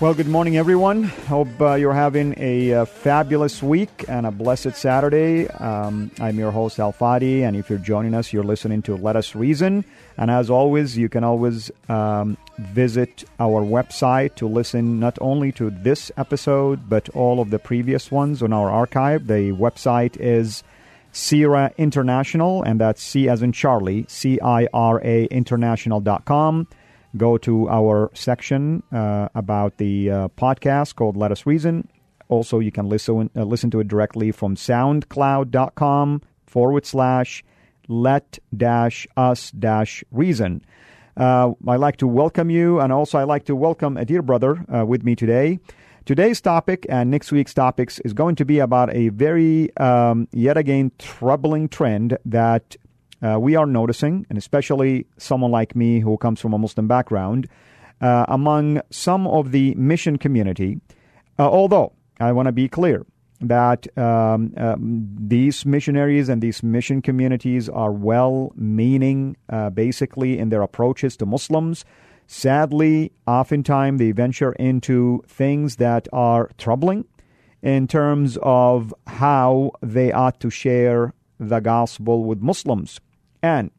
Well, good morning, everyone. Hope uh, you're having a uh, fabulous week and a blessed Saturday. Um, I'm your host, Al Fadi, and if you're joining us, you're listening to Let Us Reason. And as always, you can always um, visit our website to listen not only to this episode, but all of the previous ones on our archive. The website is CIRA International, and that's C as in Charlie, C I R A International.com go to our section uh, about the uh, podcast called Let Us Reason. Also, you can listen uh, listen to it directly from SoundCloud.com forward slash let dash us dash reason. Uh, I'd like to welcome you, and also I'd like to welcome a dear brother uh, with me today. Today's topic and next week's topics is going to be about a very, um, yet again, troubling trend that uh, we are noticing, and especially someone like me who comes from a Muslim background, uh, among some of the mission community. Uh, although I want to be clear that um, um, these missionaries and these mission communities are well meaning, uh, basically, in their approaches to Muslims. Sadly, oftentimes they venture into things that are troubling in terms of how they ought to share the gospel with Muslims. And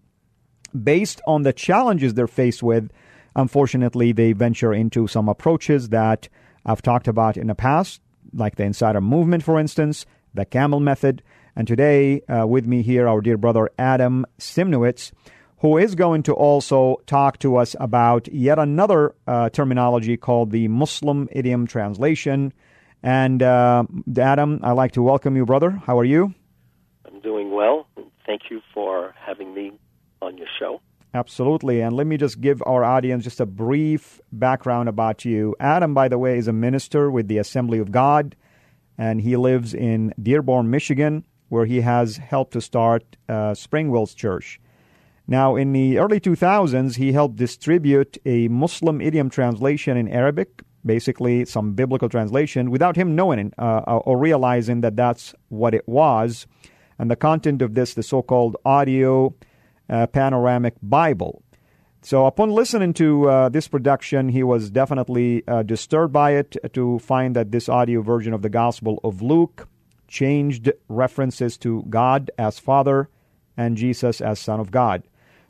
based on the challenges they're faced with, unfortunately, they venture into some approaches that I've talked about in the past, like the insider movement, for instance, the camel method. And today, uh, with me here, our dear brother Adam Simnowitz, who is going to also talk to us about yet another uh, terminology called the Muslim idiom translation. And uh, Adam, I'd like to welcome you, brother. How are you? Doing well. Thank you for having me on your show. Absolutely. And let me just give our audience just a brief background about you. Adam, by the way, is a minister with the Assembly of God, and he lives in Dearborn, Michigan, where he has helped to start uh, Springwell's Church. Now, in the early 2000s, he helped distribute a Muslim idiom translation in Arabic, basically some biblical translation, without him knowing uh, or realizing that that's what it was. And the content of this, the so called audio uh, panoramic Bible. So, upon listening to uh, this production, he was definitely uh, disturbed by it to find that this audio version of the Gospel of Luke changed references to God as Father and Jesus as Son of God.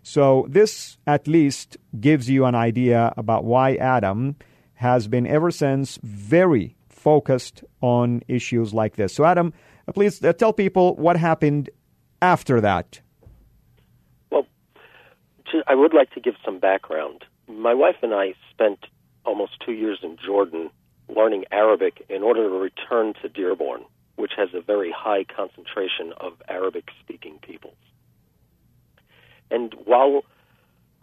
So, this at least gives you an idea about why Adam has been ever since very focused on issues like this. So, Adam, uh, please uh, tell people what happened after that. Well, I would like to give some background. My wife and I spent almost two years in Jordan learning Arabic in order to return to Dearborn, which has a very high concentration of Arabic speaking peoples. And while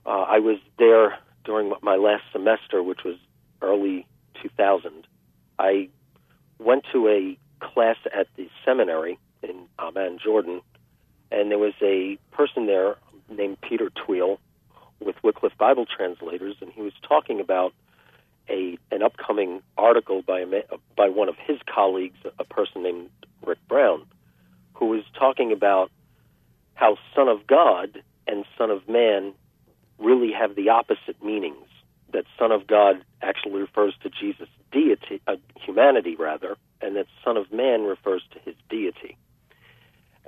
uh, I was there during my last semester, which was early 2000, I went to a class at the seminary in Amman, Jordan, and there was a person there named Peter Tweel with Wycliffe Bible Translators, and he was talking about a an upcoming article by a, by one of his colleagues, a person named Rick Brown, who was talking about how Son of God and Son of Man really have the opposite meanings. That Son of God actually refers to Jesus' deity, uh, humanity rather, and that Son of Man refers to his deity.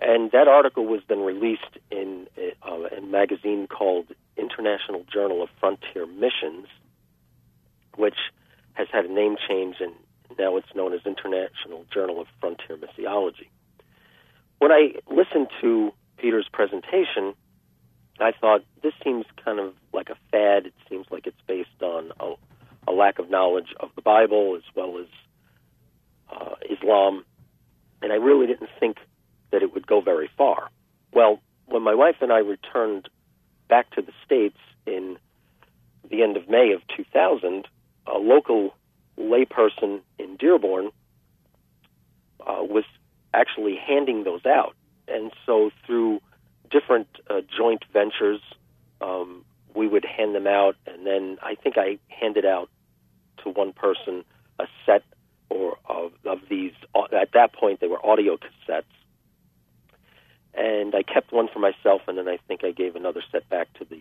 And that article was then released in uh, a magazine called International Journal of Frontier Missions, which has had a name change, and now it's known as International Journal of Frontier Missiology. When I listened to Peter's presentation, I thought this seems kind of like a fad. It seems like it's based on a, a lack of knowledge of the Bible as well as uh, Islam, and I really didn't think that it would go very far. Well, when my wife and I returned back to the States in the end of May of 2000, a local layperson in Dearborn uh, was actually handing those out. And so through different uh, joint ventures, um, we would hand them out. And then I think I handed out to one person a set or of, of these. At that point, they were audio cassettes. And I kept one for myself, and then I think I gave another set back to the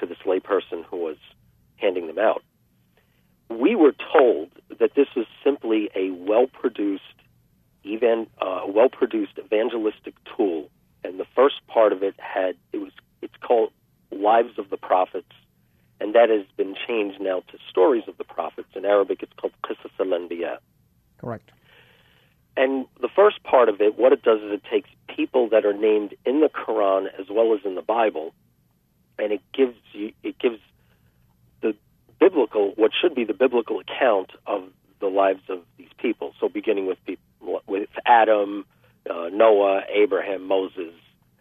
to this layperson who was handing them out. We were told that this was simply a well-produced, even uh, well-produced evangelistic tool, and the first part of it had it was it's called Lives of the Prophets, and that has been changed now to Stories of the Prophets. In Arabic, it's called Qisas al Correct. And the first part of it, what it does is it takes people that are named in the Quran as well as in the Bible, and it gives you it gives the biblical what should be the biblical account of the lives of these people. So beginning with people, with Adam, uh, Noah, Abraham, Moses,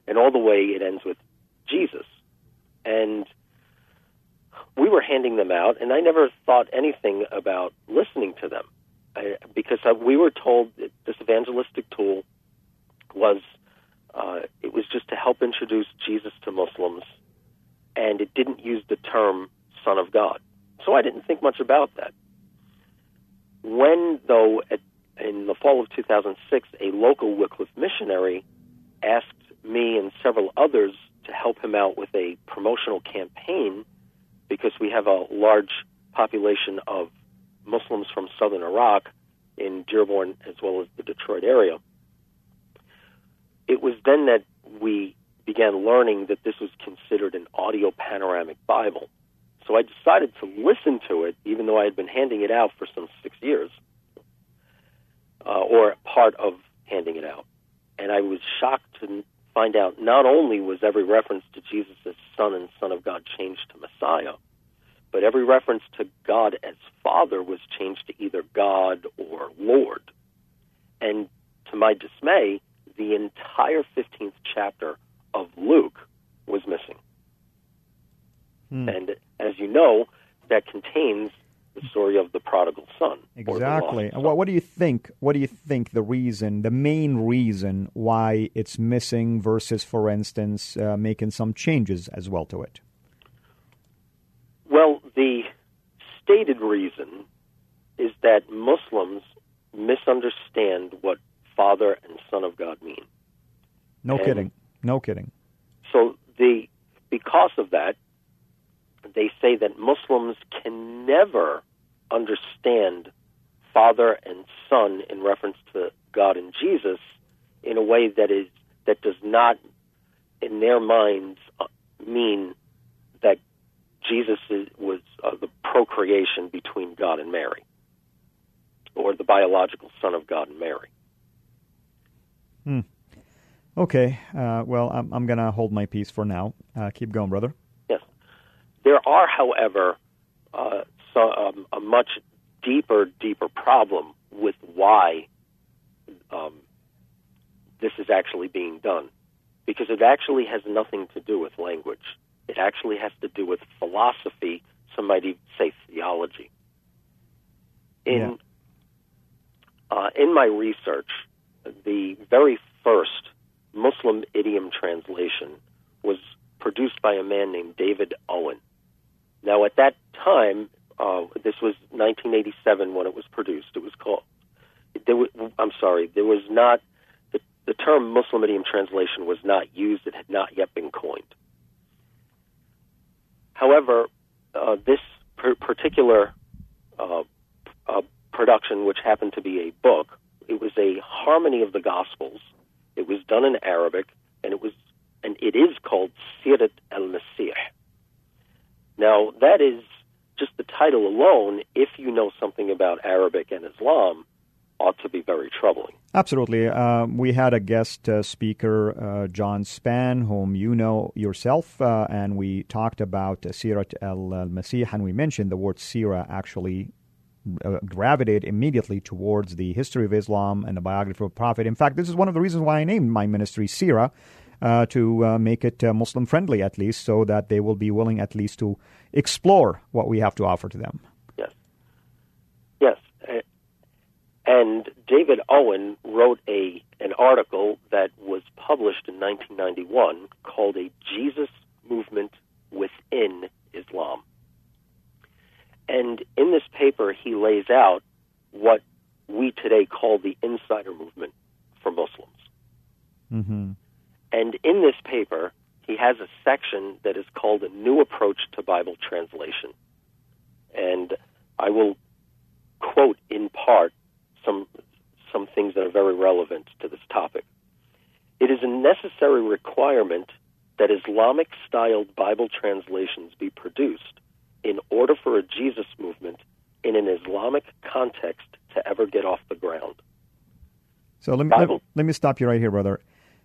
and all the way it ends with Jesus. And we were handing them out, and I never thought anything about listening to them. I, because I, we were told that this evangelistic tool was uh, it was just to help introduce Jesus to Muslims, and it didn't use the term Son of God. So I didn't think much about that. When, though, at, in the fall of 2006, a local Wycliffe missionary asked me and several others to help him out with a promotional campaign because we have a large population of Muslims from southern Iraq in Dearborn as well as the Detroit area. It was then that we began learning that this was considered an audio panoramic Bible. So I decided to listen to it, even though I had been handing it out for some six years, uh, or part of handing it out. And I was shocked to find out not only was every reference to Jesus as Son and Son of God changed to Messiah, but every reference to God as Father was changed to either God or Lord. And to my dismay, the entire 15th chapter of Luke was missing. Hmm. And as you know, that contains the story of the prodigal son. Exactly. What, what do you think? What do you think the reason, the main reason why it's missing versus, for instance, uh, making some changes as well to it? The stated reason is that Muslims misunderstand what Father and Son of God mean. No and kidding. No kidding. So the because of that, they say that Muslims can never understand Father and Son in reference to God and Jesus in a way that is that does not, in their minds, uh, mean that Jesus is, was uh, the procreation between God and Mary, or the biological son of God and Mary. Hmm. Okay. Uh, well, I'm, I'm going to hold my peace for now. Uh, keep going, brother. Yes. There are, however, uh, so, um, a much deeper, deeper problem with why um, this is actually being done, because it actually has nothing to do with language. It actually has to do with philosophy. Some might even say theology. In yeah. uh, in my research, the very first Muslim idiom translation was produced by a man named David Owen. Now, at that time, uh, this was 1987 when it was produced. It was called. There was, I'm sorry. There was not the, the term Muslim idiom translation was not used. It had not yet been coined. However, uh, this per- particular uh, uh, production, which happened to be a book, it was a harmony of the Gospels. It was done in Arabic, and it was and it is called Sirat al Masih. Now, that is just the title alone, if you know something about Arabic and Islam, ought to be very troubling. Absolutely. Uh, we had a guest uh, speaker, uh, John Span, whom you know yourself, uh, and we talked about Sirat al Masih, and we mentioned the word Sirah actually uh, gravitate immediately towards the history of Islam and the biography of the Prophet. In fact, this is one of the reasons why I named my ministry CIRA. Uh, to uh, make it uh, Muslim friendly, at least, so that they will be willing, at least, to explore what we have to offer to them. Yes. Yes. And David Owen wrote a an article that was published in 1991 called "A Jesus Movement Within Islam." And in this paper, he lays out what we today call the insider movement for Muslims. Mm-hmm. And in this paper, he has a section that is called a new approach to Bible translation. And I will quote in part some some things that are very relevant to this topic. It is a necessary requirement that Islamic styled Bible translations be produced in order for a Jesus movement in an Islamic context to ever get off the ground. So let me let, let, me stop you right here, brother.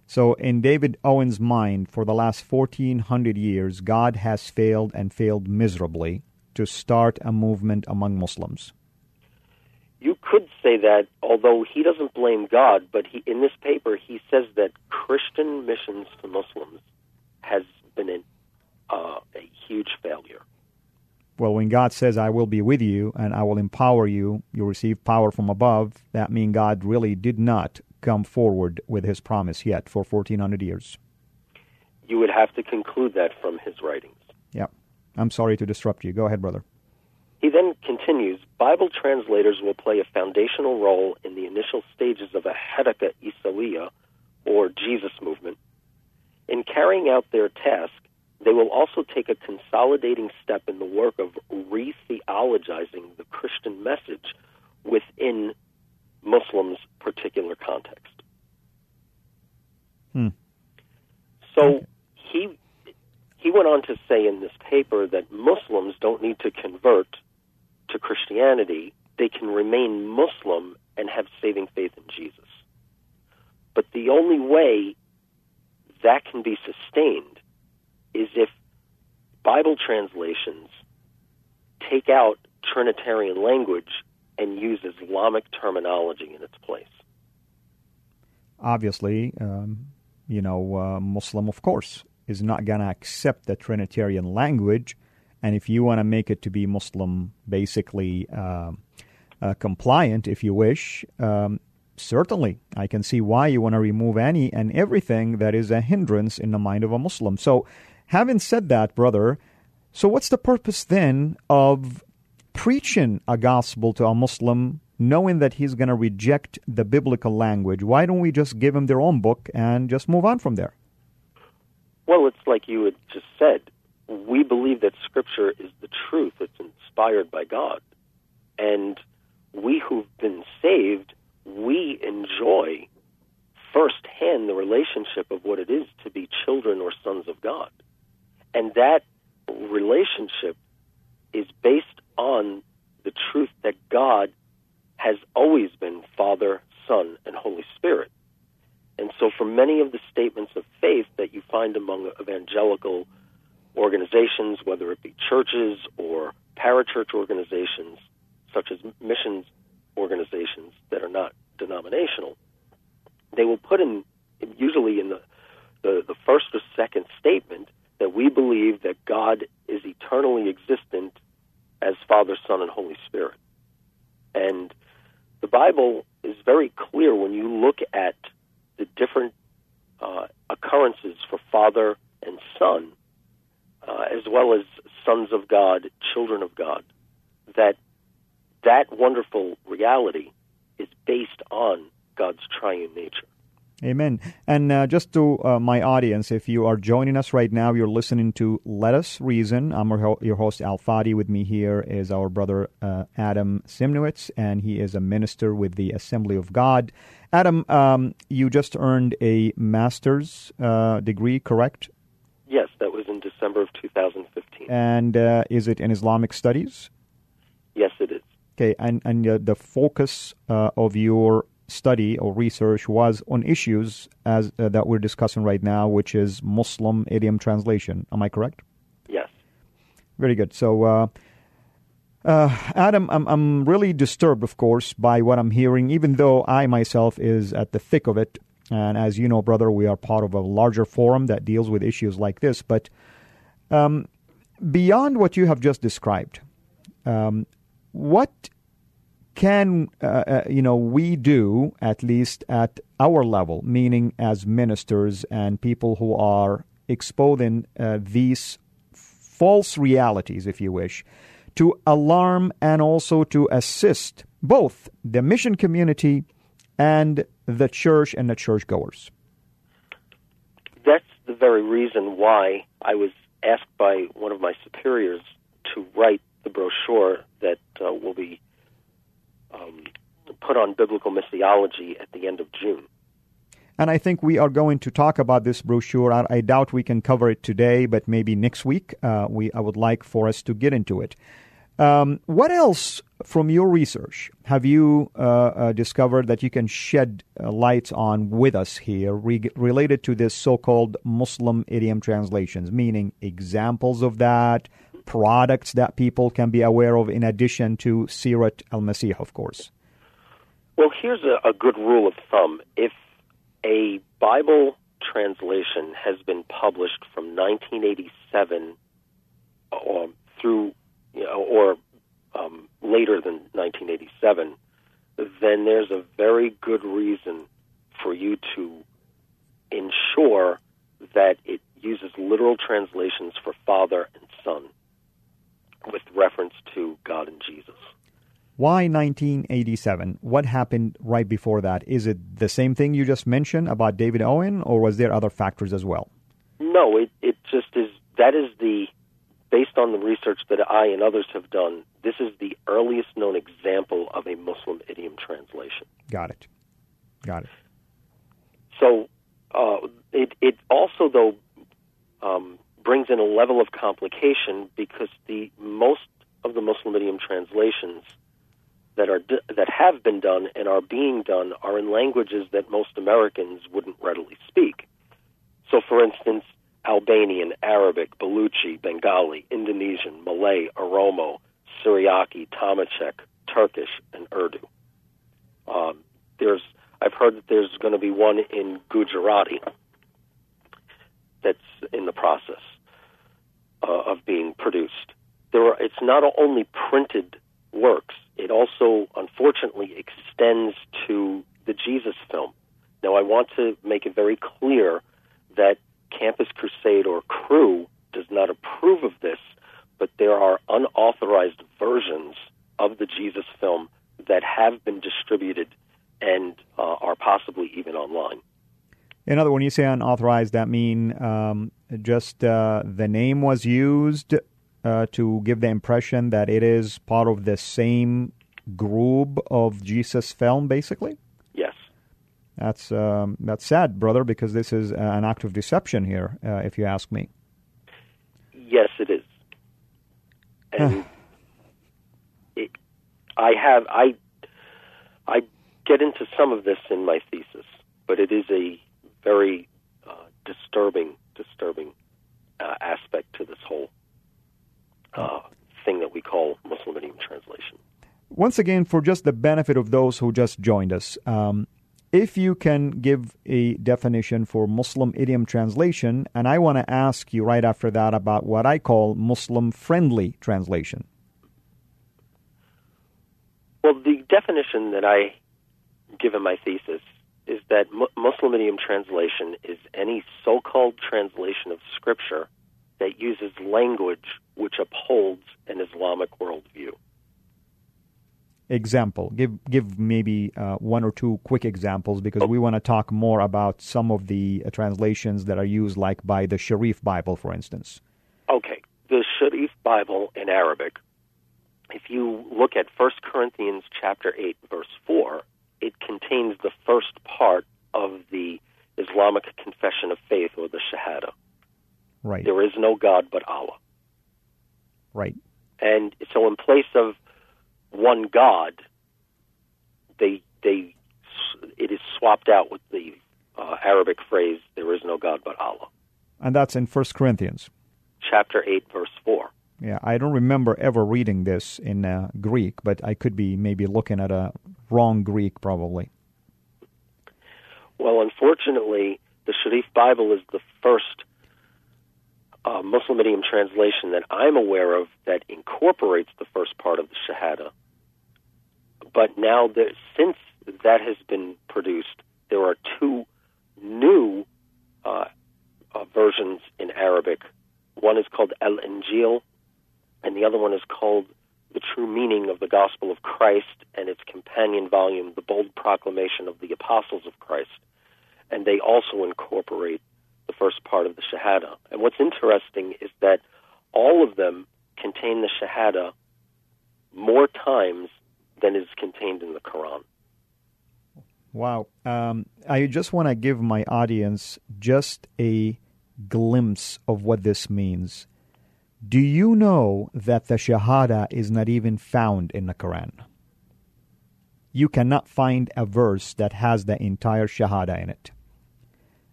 So in David Owen's mind, for the last 1400 years, God has failed and failed miserably to start a movement among Muslims. You could say that, although he doesn't blame God, but he, in this paper he says that Christian missions to Muslims has been an, uh, a huge failure. Well, when God says, I will be with you and I will empower you, you receive power from above, that means God really did not come forward with his promise yet for 1400 years. You would have to conclude that from his writings. Yep. I'm sorry to disrupt you. Go ahead, brother. He then continues Bible translators will play a foundational role in the initial stages of a Haraka Isawiyah, or Jesus movement. In carrying out their task, they will also take a consolidating step in the work of re theologizing the Christian message within Muslims' particular context. Hmm. So okay. he he went on to say in this paper that Muslims don't need to convert Christianity; they can remain Muslim and have saving faith in Jesus. But the only way that can be sustained is if Bible translations take out Trinitarian language and use Islamic terminology in its place. Obviously, um, you know, uh, Muslim, of course, is not going to accept the Trinitarian language. And if you want to make it to be Muslim, basically uh, uh, compliant, if you wish, um, certainly I can see why you want to remove any and everything that is a hindrance in the mind of a Muslim. So Having said that, brother, so what's the purpose then of preaching a gospel to a Muslim knowing that he's going to reject the biblical language? Why don't we just give him their own book and just move on from there? Well, it's like you had just said. We believe that Scripture is the truth. It's inspired by God. And we who've been saved, we enjoy firsthand the relationship of what it is to be children or sons of God. And that relationship is based on the truth that God has always been Father, Son, and Holy Spirit. And so, for many of the statements of faith that you find among evangelical organizations, whether it be churches or parachurch organizations, such as missions organizations that are not denominational, they will put in, usually in the, the, the first or second statement, that we believe that God is eternally existent as Father, Son, and Holy Spirit. And the Bible is very clear when you look at the different uh, occurrences for Father and Son, uh, as well as sons of God, children of God, that that wonderful reality is based on God's triune nature. Amen. And uh, just to uh, my audience, if you are joining us right now, you're listening to Let Us Reason. I'm your host, Al Fadi. With me here is our brother uh, Adam Simnowitz, and he is a minister with the Assembly of God. Adam, um, you just earned a master's uh, degree, correct? Yes, that was in December of 2015. And uh, is it in Islamic studies? Yes, it is. Okay, and, and uh, the focus uh, of your study or research was on issues as uh, that we're discussing right now, which is Muslim idiom translation. Am I correct? Yes. Very good. So, uh, uh, Adam, I'm, I'm really disturbed, of course, by what I'm hearing, even though I myself is at the thick of it. And as you know, brother, we are part of a larger forum that deals with issues like this. But um, beyond what you have just described, um, what can uh, uh, you know we do at least at our level, meaning as ministers and people who are exposing uh, these false realities, if you wish, to alarm and also to assist both the mission community and the church and the churchgoers. That's the very reason why I was asked by one of my superiors to write the brochure that uh, will be um, put on biblical missiology at the end of June. And I think we are going to talk about this brochure. I, I doubt we can cover it today, but maybe next week. Uh, we I would like for us to get into it. Um, what else from your research have you uh, uh, discovered that you can shed uh, light on with us here re- related to this so-called Muslim idiom translations? Meaning examples of that, products that people can be aware of in addition to Sirat al-Masih, of course. Well, here's a, a good rule of thumb: if a Bible translation has been published from 1987 or through you know, or um, later than 1987, then there's a very good reason for you to ensure that it uses literal translations for Father and Son with reference to God and Jesus. Why 1987? What happened right before that? Is it the same thing you just mentioned about David Owen, or was there other factors as well? No, it, it just is. That is the, based on the research that I and others have done, this is the earliest known example of a Muslim idiom translation. Got it. Got it. So uh, it, it also, though, um, brings in a level of complication because the most of the Muslim idiom translations that are that have been done and are being done are in languages that most Americans wouldn't readily speak. So, for instance, Albanian, Arabic, Baluchi, Bengali, Indonesian, Malay, Oromo, Syriac, Tamashek, Turkish, and Urdu. Um, there's I've heard that there's going to be one in Gujarati that's in the process uh, of being produced. There are, it's not only printed works, it also unfortunately extends to the Jesus film. Now, I want to make it very clear that Campus Crusade or Cru does not approve of this, but there are unauthorized versions of the Jesus film that have been distributed and uh, are possibly even online. In other, when you say unauthorized, that mean um, just uh, the name was used uh, to give the impression that it is part of the same group of Jesus film, basically. Yes, that's um, that's sad, brother, because this is an act of deception here, uh, if you ask me. Yes, it is, and it, I have I I get into some of this in my thesis, but it is a very uh, disturbing, disturbing uh, aspect to this whole uh, thing that we call Muslim idiom translation. Once again, for just the benefit of those who just joined us, um, if you can give a definition for Muslim idiom translation, and I want to ask you right after that about what I call Muslim friendly translation. Well, the definition that I give in my thesis is that Muslim idiom translation is any so called translation of Scripture that uses language which upholds an Islamic worldview. Example. Give give maybe uh, one or two quick examples because we want to talk more about some of the uh, translations that are used, like by the Sharif Bible, for instance. Okay, the Sharif Bible in Arabic. If you look at 1 Corinthians chapter 8 verse 4, it contains the first part of the Islamic confession of faith or the Shahada. Right. There is no God but Allah. Right. And so, in place of one God, they they it is swapped out with the uh, Arabic phrase "There is no God but Allah." And that's in First Corinthians, chapter eight, verse four. Yeah, I don't remember ever reading this in uh, Greek, but I could be maybe looking at a wrong Greek, probably. Well, unfortunately, the Sharif Bible is the first uh, Muslim idiom translation that I'm aware of that incorporates the first part of the Shahada. But now, that, since that has been produced, there are two new uh, uh, versions in Arabic. One is called Al Injil, and the other one is called The True Meaning of the Gospel of Christ and its companion volume, The Bold Proclamation of the Apostles of Christ. And they also incorporate the first part of the Shahada. And what's interesting is that all of them contain the Shahada more times than is contained in the Quran. Wow. Um, I just want to give my audience just a glimpse of what this means. Do you know that the Shahada is not even found in the Quran? You cannot find a verse that has the entire Shahada in it.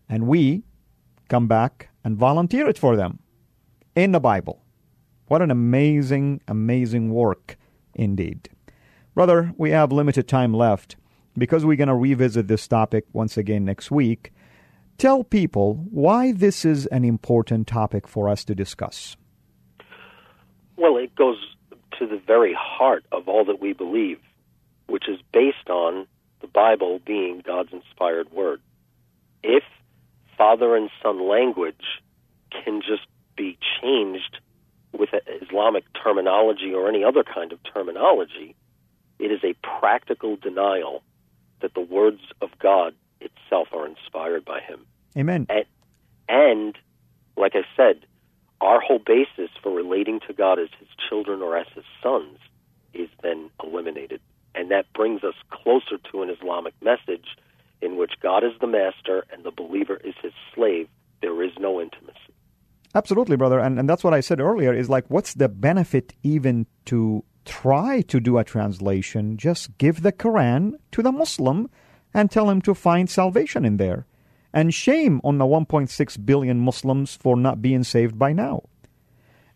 And we come back and volunteer it for them in the Bible. What an amazing, amazing work indeed. Brother, we have limited time left. Because we're going to revisit this topic once again next week, tell people why this is an important topic for us to discuss. Well, it goes to the very heart of all that we believe, which is based on the Bible being God's inspired word. If father and son language can just be changed with Islamic terminology or any other kind of terminology, it is a practical denial that the words of God itself are inspired by Him. Amen. And, and like I said, our whole basis for relating to God as His children or as His sons is then eliminated. And that brings us closer to an Islamic message in which God is the master and the believer is his slave. There is no intimacy. Absolutely, brother. And, and that's what I said earlier is like, what's the benefit even to try to do a translation? Just give the Quran to the Muslim and tell him to find salvation in there. And shame on the 1.6 billion Muslims for not being saved by now.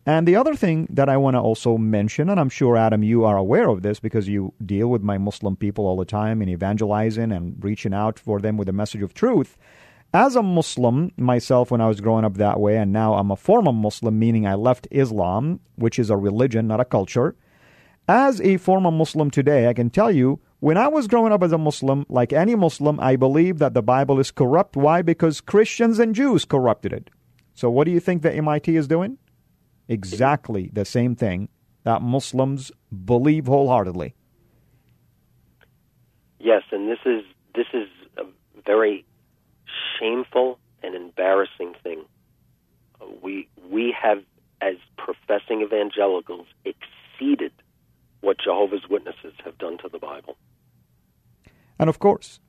And the other thing that I want to also mention, and I'm sure, Adam, you are aware of this because you deal with my Muslim people all the time in evangelizing and reaching out for them with a message of truth. As a Muslim myself, when I was growing up that way, and now I'm a former Muslim, meaning I left Islam, which is a religion, not a culture. As a former Muslim today, I can tell you when I was growing up as a Muslim, like any Muslim, I believed that the Bible is corrupt. Why? Because Christians and Jews corrupted it. So, what do you think the MIT is doing? Exactly the same thing that Muslims believe wholeheartedly. Yes, and this is this is a very shameful and embarrassing thing. We we have, as professing evangelicals, exceeded what Jehovah's Witnesses have done to the Bible. And of course,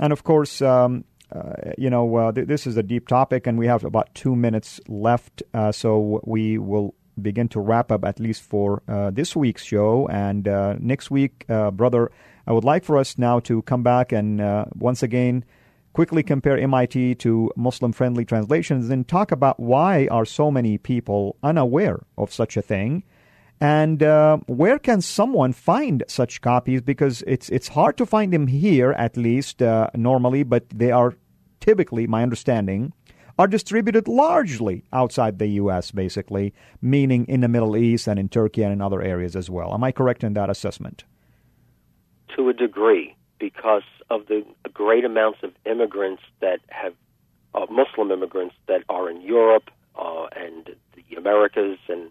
and of course, um, uh, you know, uh, th- this is a deep topic, and we have about two minutes left, uh, so we will begin to wrap up at least for uh, this week's show. And uh, next week, uh, brother, I would like for us now to come back and once again quickly compare MIT to Muslim-friendly translations and talk about why are so many people unaware of such a thing and uh, where can someone find such copies? Because it's it's hard to find them here, at least uh, normally, but they are typically, my understanding, are distributed largely outside the U.S. Basically, meaning in the Middle East and in Turkey and in other areas as well. Am I correct in that assessment? To a degree, because of the great amounts of immigrants that have uh, Muslim immigrants that are in Europe uh, and the Americas and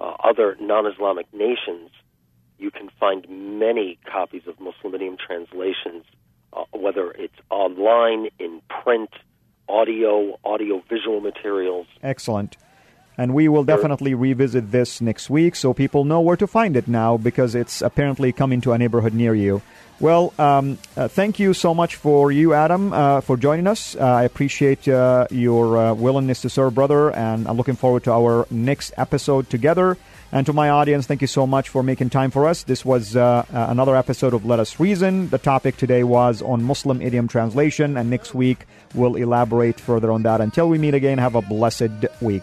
uh, other non-Islamic nations, you can find many copies of Muslim idiom translations, uh, whether it's online, in print, audio, audio-visual materials. Excellent. And we will definitely revisit this next week so people know where to find it now because it's apparently coming to a neighborhood near you. Well, um, uh, thank you so much for you, Adam, uh, for joining us. Uh, I appreciate uh, your uh, willingness to serve, brother, and I'm looking forward to our next episode together. And to my audience, thank you so much for making time for us. This was uh, another episode of Let Us Reason. The topic today was on Muslim idiom translation, and next week we'll elaborate further on that. Until we meet again, have a blessed week.